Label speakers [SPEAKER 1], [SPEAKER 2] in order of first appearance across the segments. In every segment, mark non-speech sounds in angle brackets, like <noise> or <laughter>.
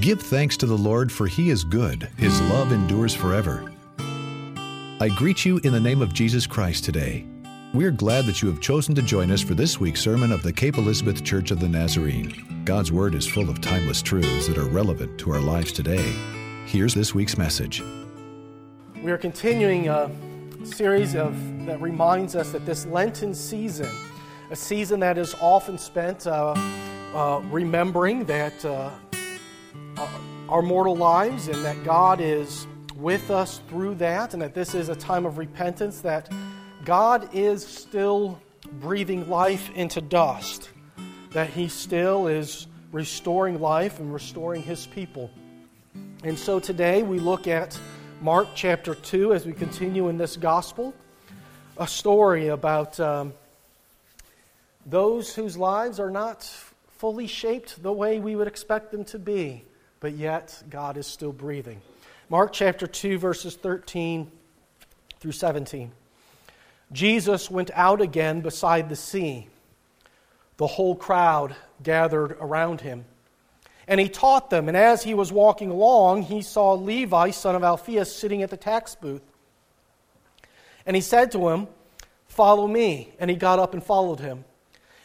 [SPEAKER 1] Give thanks to the Lord, for he is good, his love endures forever. I greet you in the name of Jesus Christ today. We're glad that you have chosen to join us for this week's sermon of the Cape Elizabeth Church of the Nazarene. God's Word is full of timeless truths that are relevant to our lives today. Here's this week's message.
[SPEAKER 2] We are continuing a series of that reminds us that this Lenten season, a season that is often spent uh, uh, remembering that uh, our mortal lives and that God is with us through that, and that this is a time of repentance, that God is still breathing life into dust, that He still is restoring life and restoring His people. And so today we look at Mark chapter 2 as we continue in this gospel, a story about um, those whose lives are not fully shaped the way we would expect them to be, but yet God is still breathing. Mark chapter 2, verses 13 through 17. Jesus went out again beside the sea. The whole crowd gathered around him. And he taught them. And as he was walking along, he saw Levi, son of Alphaeus, sitting at the tax booth. And he said to him, Follow me. And he got up and followed him.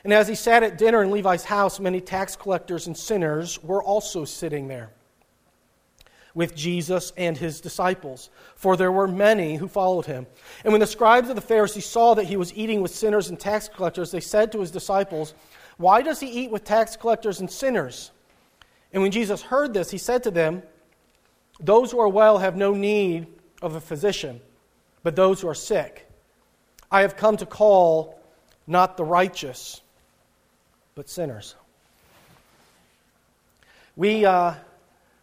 [SPEAKER 2] And as he sat at dinner in Levi's house, many tax collectors and sinners were also sitting there with Jesus and his disciples, for there were many who followed him. And when the scribes of the Pharisees saw that he was eating with sinners and tax collectors, they said to his disciples, Why does he eat with tax collectors and sinners? And when Jesus heard this, he said to them, Those who are well have no need of a physician, but those who are sick. I have come to call not the righteous, but sinners. We. Uh,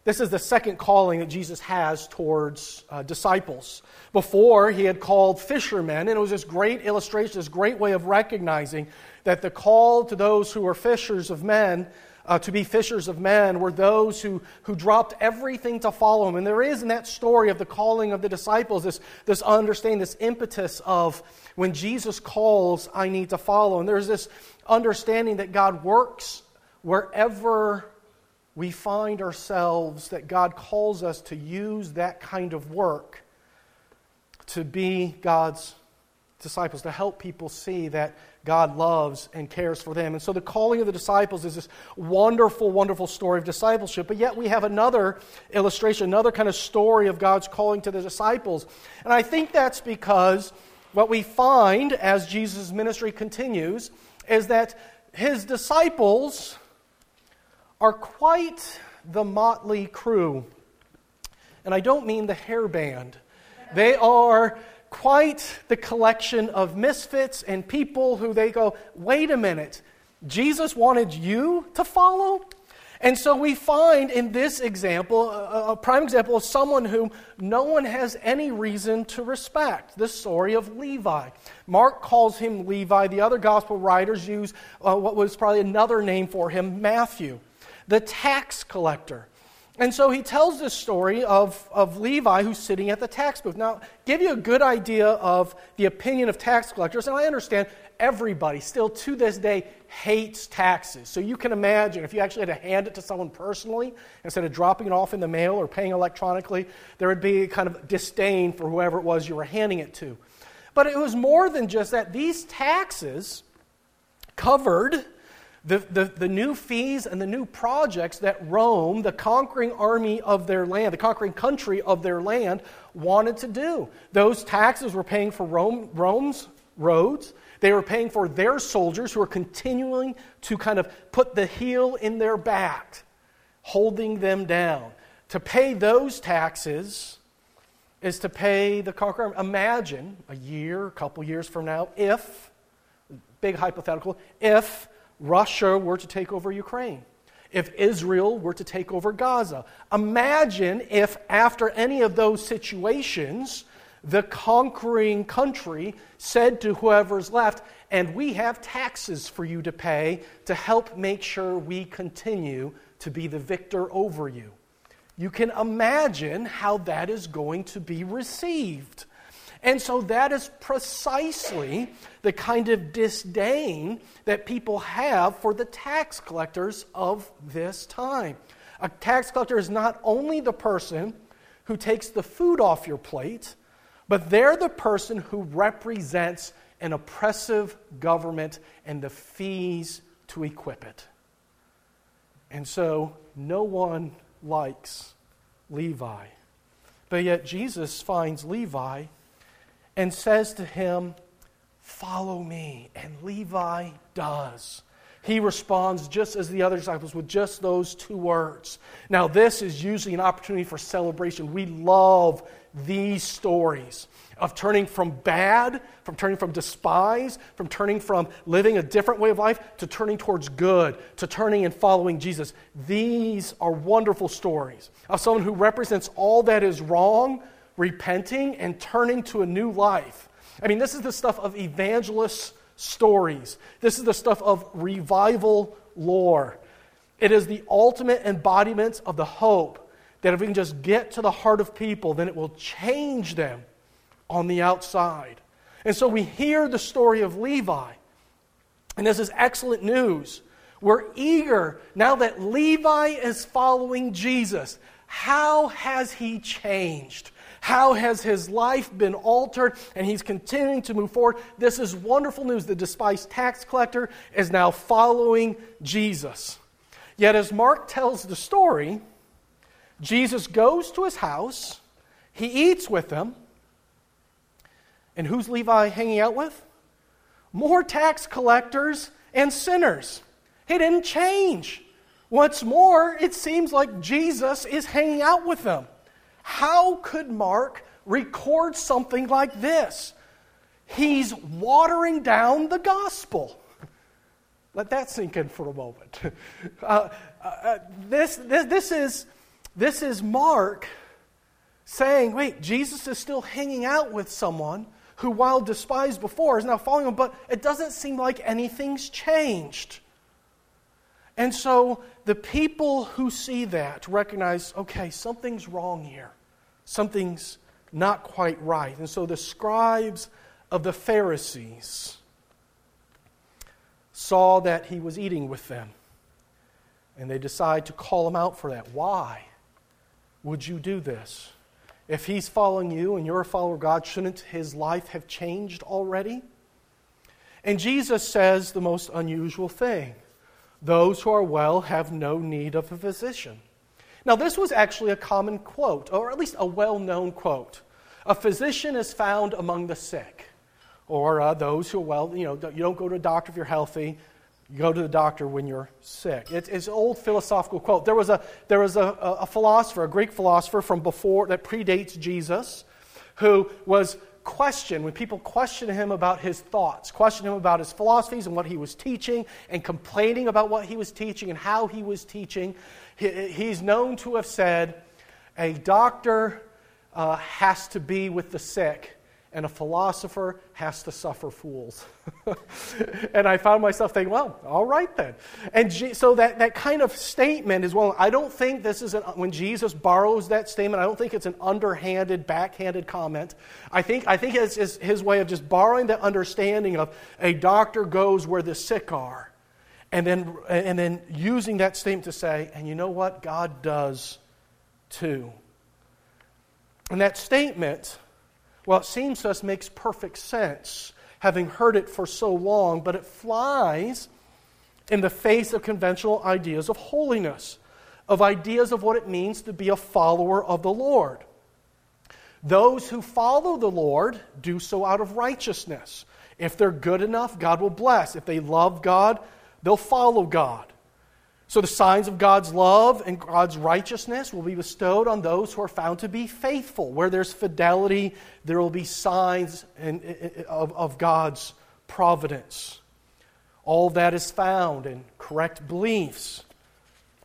[SPEAKER 2] this is the second calling that Jesus has towards uh, disciples. Before, he had called fishermen, and it was this great illustration, this great way of recognizing that the call to those who are fishers of men, uh, to be fishers of men, were those who, who dropped everything to follow him. And there is in that story of the calling of the disciples this, this understanding, this impetus of when Jesus calls, I need to follow. And there's this understanding that God works wherever we find ourselves that God calls us to use that kind of work to be God's disciples, to help people see that God loves and cares for them. And so the calling of the disciples is this wonderful, wonderful story of discipleship. But yet we have another illustration, another kind of story of God's calling to the disciples. And I think that's because what we find as Jesus' ministry continues is that his disciples are quite the motley crew. And I don't mean the hair band. They are quite the collection of misfits and people who they go, wait a minute, Jesus wanted you to follow? And so we find in this example, a, prime example of someone whom no one has any reason to respect the story of Levi. Mark calls him Levi. The other gospel writers use uh, what was probably another name for him, Matthew the tax collector. And so he tells this story of, of Levi who's sitting at the tax booth. Now, give you a good idea of the opinion of tax collectors, and I understand everybody still to this day hates taxes. So you can imagine if you actually had to hand it to someone personally instead of dropping it off in the mail or paying electronically, there would be kind of disdain for whoever it was you were handing it to. But it was more than just that. These taxes covered the, the, the new fees and the new projects that Rome, the conquering army of their land, the conquering country of their land, wanted to do. Those taxes were paying for Rome, Rome's roads. They were paying for their soldiers who were continuing to kind of put the heel in their back, holding them down. To pay those taxes is to pay the conqueror. Imagine a year, a couple years from now, if, big hypothetical, if Russia were to take over Ukraine, if Israel were to take over Gaza. Imagine if, after any of those situations, the conquering country said to whoever's left, and we have taxes for you to pay to help make sure we continue to be the victor over you. You can imagine how that is going to be received. And so that is precisely the kind of disdain that people have for the tax collectors of this time. A tax collector is not only the person who takes the food off your plate, but they're the person who represents an oppressive government and the fees to equip it. And so no one likes Levi. But yet Jesus finds Levi and says to him, Follow me. And Levi does. He responds just as the other disciples with just those two words. Now, this is usually an opportunity for celebration. We love these stories of turning from bad, from turning from despise, from turning from living a different way of life to turning towards good, to turning and following Jesus. These are wonderful stories of someone who represents all that is wrong, repenting, and turning to a new life. I mean, this is the stuff of evangelist stories. This is the stuff of revival lore. It is the ultimate embodiment of the hope that if we can just get to the heart of people, then it will change them on the outside. And so we hear the story of Levi. And this is excellent news. We're eager now that Levi is following Jesus. How has he changed? How has his life been altered? And he's continuing to move forward. This is wonderful news. The despised tax collector is now following Jesus. Yet, as Mark tells the story, Jesus goes to his house, he eats with them, and who's Levi hanging out with? More tax collectors and sinners. He didn't change. What's more, it seems like Jesus is hanging out with them. How could Mark record something like this? He's watering down the gospel. Let that sink in for a moment. <laughs> Uh, uh, uh, this, this, this, is, this is Mark saying, wait, Jesus is still hanging out with someone who, while despised before, is now following him, but it doesn't seem like anything's changed. And so the people who see that recognize okay, something's wrong here. Something's not quite right. And so the scribes of the Pharisees saw that he was eating with them. And they decide to call him out for that. Why would you do this? If he's following you and you're a follower of God, shouldn't his life have changed already? And Jesus says the most unusual thing those who are well have no need of a physician. Now, this was actually a common quote, or at least a well known quote. A physician is found among the sick, or uh, those who are well, you know, you don't go to a doctor if you're healthy, you go to the doctor when you're sick. It's, it's an old philosophical quote. There was, a, there was a, a philosopher, a Greek philosopher from before that predates Jesus, who was question, when people question him about his thoughts, question him about his philosophies and what he was teaching, and complaining about what he was teaching and how he was teaching, he, he's known to have said, A doctor uh, has to be with the sick, and a philosopher has to suffer fools. <laughs> and I found myself thinking, well, all right then. And so that, that kind of statement is well, I don't think this is, an, when Jesus borrows that statement, I don't think it's an underhanded, backhanded comment. I think, I think it's, it's his way of just borrowing the understanding of a doctor goes where the sick are. And then, and then using that statement to say, and you know what? God does too. And that statement well, it seems to us makes perfect sense, having heard it for so long, but it flies in the face of conventional ideas of holiness, of ideas of what it means to be a follower of the Lord. Those who follow the Lord do so out of righteousness. If they're good enough, God will bless. If they love God, they'll follow God. So the signs of God's love and God's righteousness will be bestowed on those who are found to be faithful. Where there's fidelity, there will be signs eh, eh, eh, of, of God's providence. All that is found in correct beliefs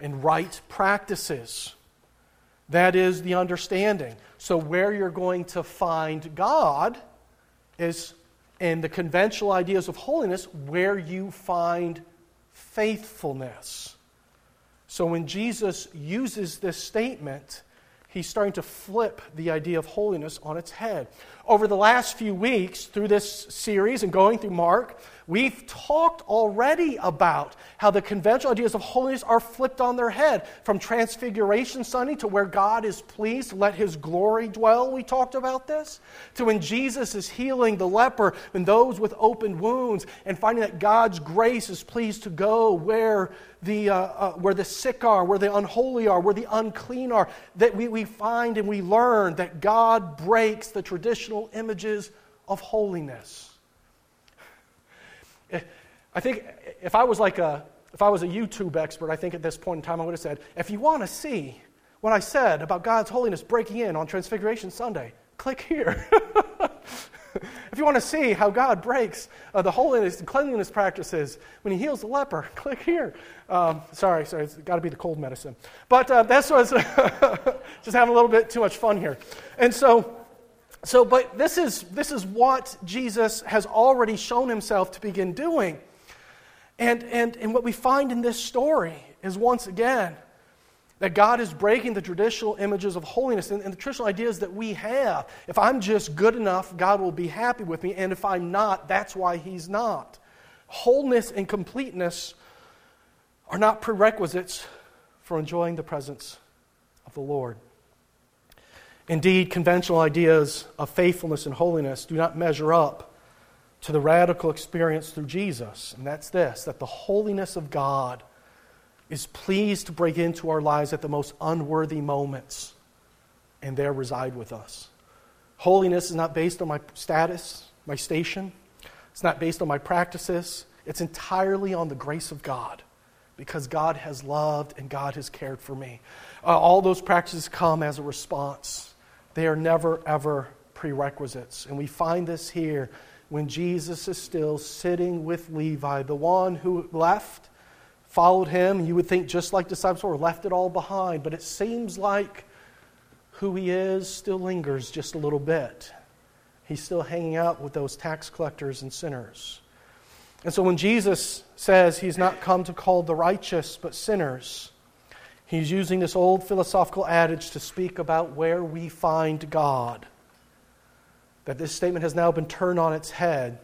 [SPEAKER 2] and right practices. That is the understanding. So, where you're going to find God is in the conventional ideas of holiness, where you find faithfulness. So when Jesus uses this statement, he's starting to flip the idea of holiness on its head. Over the last few weeks, through this series and going through Mark, We've talked already about how the conventional ideas of holiness are flipped on their head. From Transfiguration Sunday to where God is pleased to let His glory dwell, we talked about this. To when Jesus is healing the leper and those with open wounds, and finding that God's grace is pleased to go where the, uh, uh, where the sick are, where the unholy are, where the unclean are. That we, we find and we learn that God breaks the traditional images of holiness. I think if I was like a, if I was a YouTube expert, I think at this point in time I would have said, if you want to see what I said about God's holiness breaking in on Transfiguration Sunday, click here. <laughs> if you want to see how God breaks uh, the holiness and cleanliness practices when He heals the leper, <laughs> click here. Um, sorry, sorry, it's got to be the cold medicine. But uh, was <laughs> just having a little bit too much fun here. And so, so, but this is this is what Jesus has already shown Himself to begin doing. And, and, and what we find in this story is once again that God is breaking the traditional images of holiness and, and, the traditional ideas that we have. If I'm just good enough, God will be happy with me. And if I'm not, that's why He's not. Wholeness and completeness are not prerequisites for enjoying the presence of the Lord. Indeed, conventional ideas of faithfulness and holiness do not measure up to the radical experience through Jesus, and that's this that the holiness of God is pleased to break into our lives at the most unworthy moments and there reside with us. Holiness is not based on my status, my station, it's not based on my practices, it's entirely on the grace of God because God has loved and God has cared for me. Uh, all those practices come as a response, they are never, ever prerequisites. And we find this here when Jesus is still sitting with Levi, the one who left, followed him. You would think just like disciples were, left it all behind. But it seems like who he is still lingers just a little bit. He's still hanging out with those tax collectors and sinners. And so when Jesus says he's not come to call the righteous but sinners, he's using this old philosophical adage to speak about where we find God that this statement has now been turned on its head.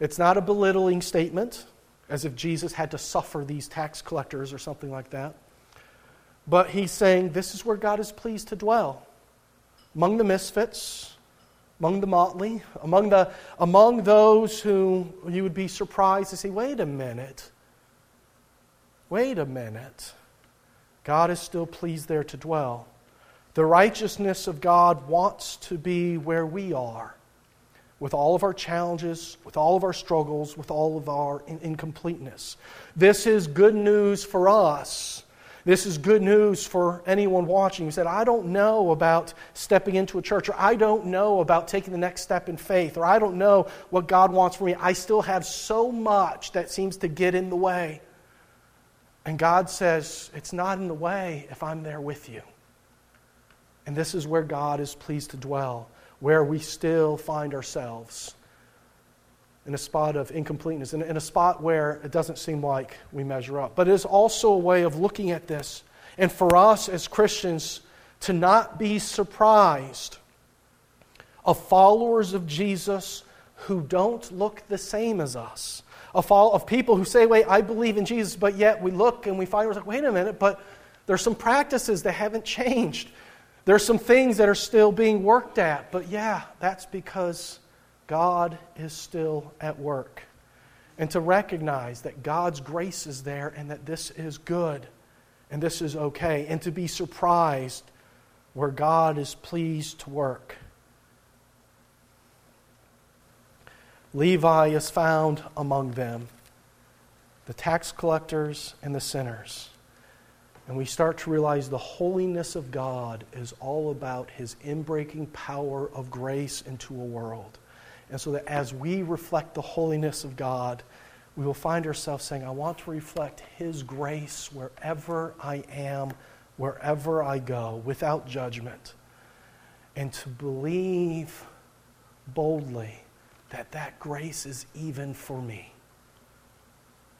[SPEAKER 2] It's not a belittling statement, as if Jesus had to suffer these tax collectors or something like that. But he's saying this is where God is pleased to dwell among the misfits, among the motley, among, the, among those who you would be surprised to see wait a minute, wait a minute. God is still pleased there to dwell. The righteousness of God wants to be where we are, with all of our challenges, with all of our struggles, with all of our incompleteness. This is good news for us. This is good news for anyone watching who said, I don't know about stepping into a church, or I don't know about taking the next step in faith, or I don't know what God wants for me. I still have so much that seems to get in the way. And God says, It's not in the way if I'm there with you. And this is where God is pleased to dwell, where we still find ourselves in a spot of incompleteness, in, a spot where it doesn't seem like we measure up. But it is also a way of looking at this, and for us as Christians to not be surprised of followers of Jesus who don't look the same as us. Of, of people who say, wait, I believe in Jesus, but yet we look and we find, we're like, wait a minute, but there's some practices that haven't changed. There's some things that are still being worked at, but yeah, that's because God is still at work. And to recognize that God's grace is there and that this is good and this is okay, and to be surprised where God is pleased to work. Levi is found among them, the tax collectors and the sinners. And we start to realize the holiness of God is all about his inbreaking power of grace into a world. And so that as we reflect the holiness of God, we will find ourselves saying, I want to reflect his grace wherever I am, wherever I go, without judgment. And to believe boldly that that grace is even for me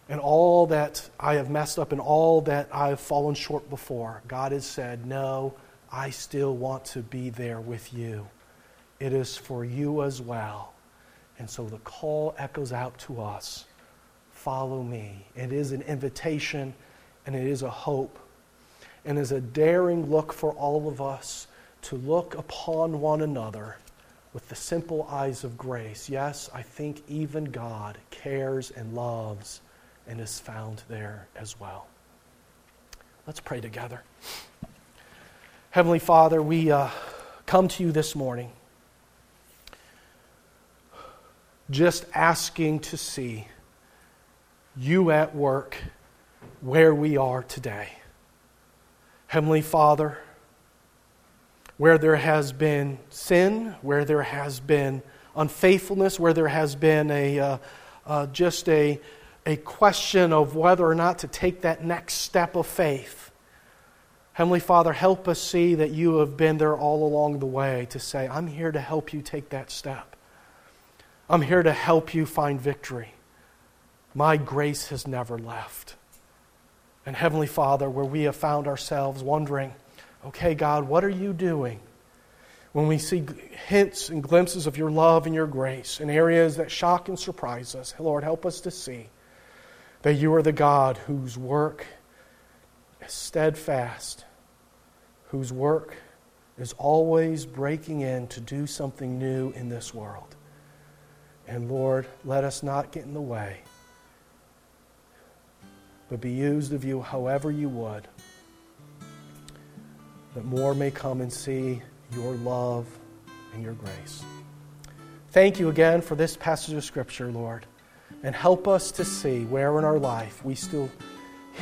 [SPEAKER 2] and all that I have messed up and all that I have fallen short before, God has said, No, I still want to be there with you. It is for you as well. And so the call echoes out to us follow me. It is an invitation and it is a hope and is a daring look for all of us to look upon one another with the simple eyes of grace. Yes, I think even God cares and loves and is found there as well. Let's pray together. Heavenly Father, we uh, come to you this morning just asking to see you at work where we are today. Heavenly Father, where there has been sin, where there has been unfaithfulness, where there has been a, uh, uh, just a, a question of whether or not to take that next step of faith. Heavenly Father, help us see that you have been there all along the way to say, I'm here to help you take that step. I'm here to help you find victory. My grace has never left. And Heavenly Father, where we have found ourselves wondering, okay, God, what are you doing? When we see hints and glimpses of your love and your grace in areas that shock and surprise us, Lord, help us to see that you are the God whose work is steadfast, whose work is always breaking in to do something new in this world. And Lord, let us not get in the way but be used of you however you would, that more may come and see your love and your grace. Thank you again for this passage of Scripture, Lord, and help us to see where in our life we still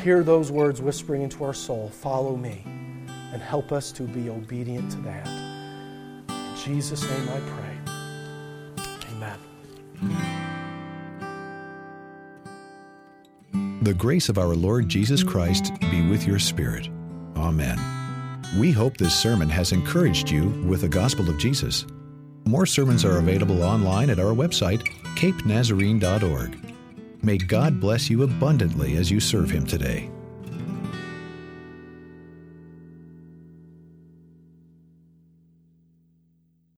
[SPEAKER 2] hear those words whispering into our soul follow me, and help us to be obedient to that. In Jesus' name I pray. Amen.
[SPEAKER 1] The grace of our Lord Jesus Christ be with your spirit. Amen. We hope this sermon has encouraged you with the gospel of Jesus. More sermons are available online at our website, capenazarene.org. May God bless you abundantly as you serve Him today.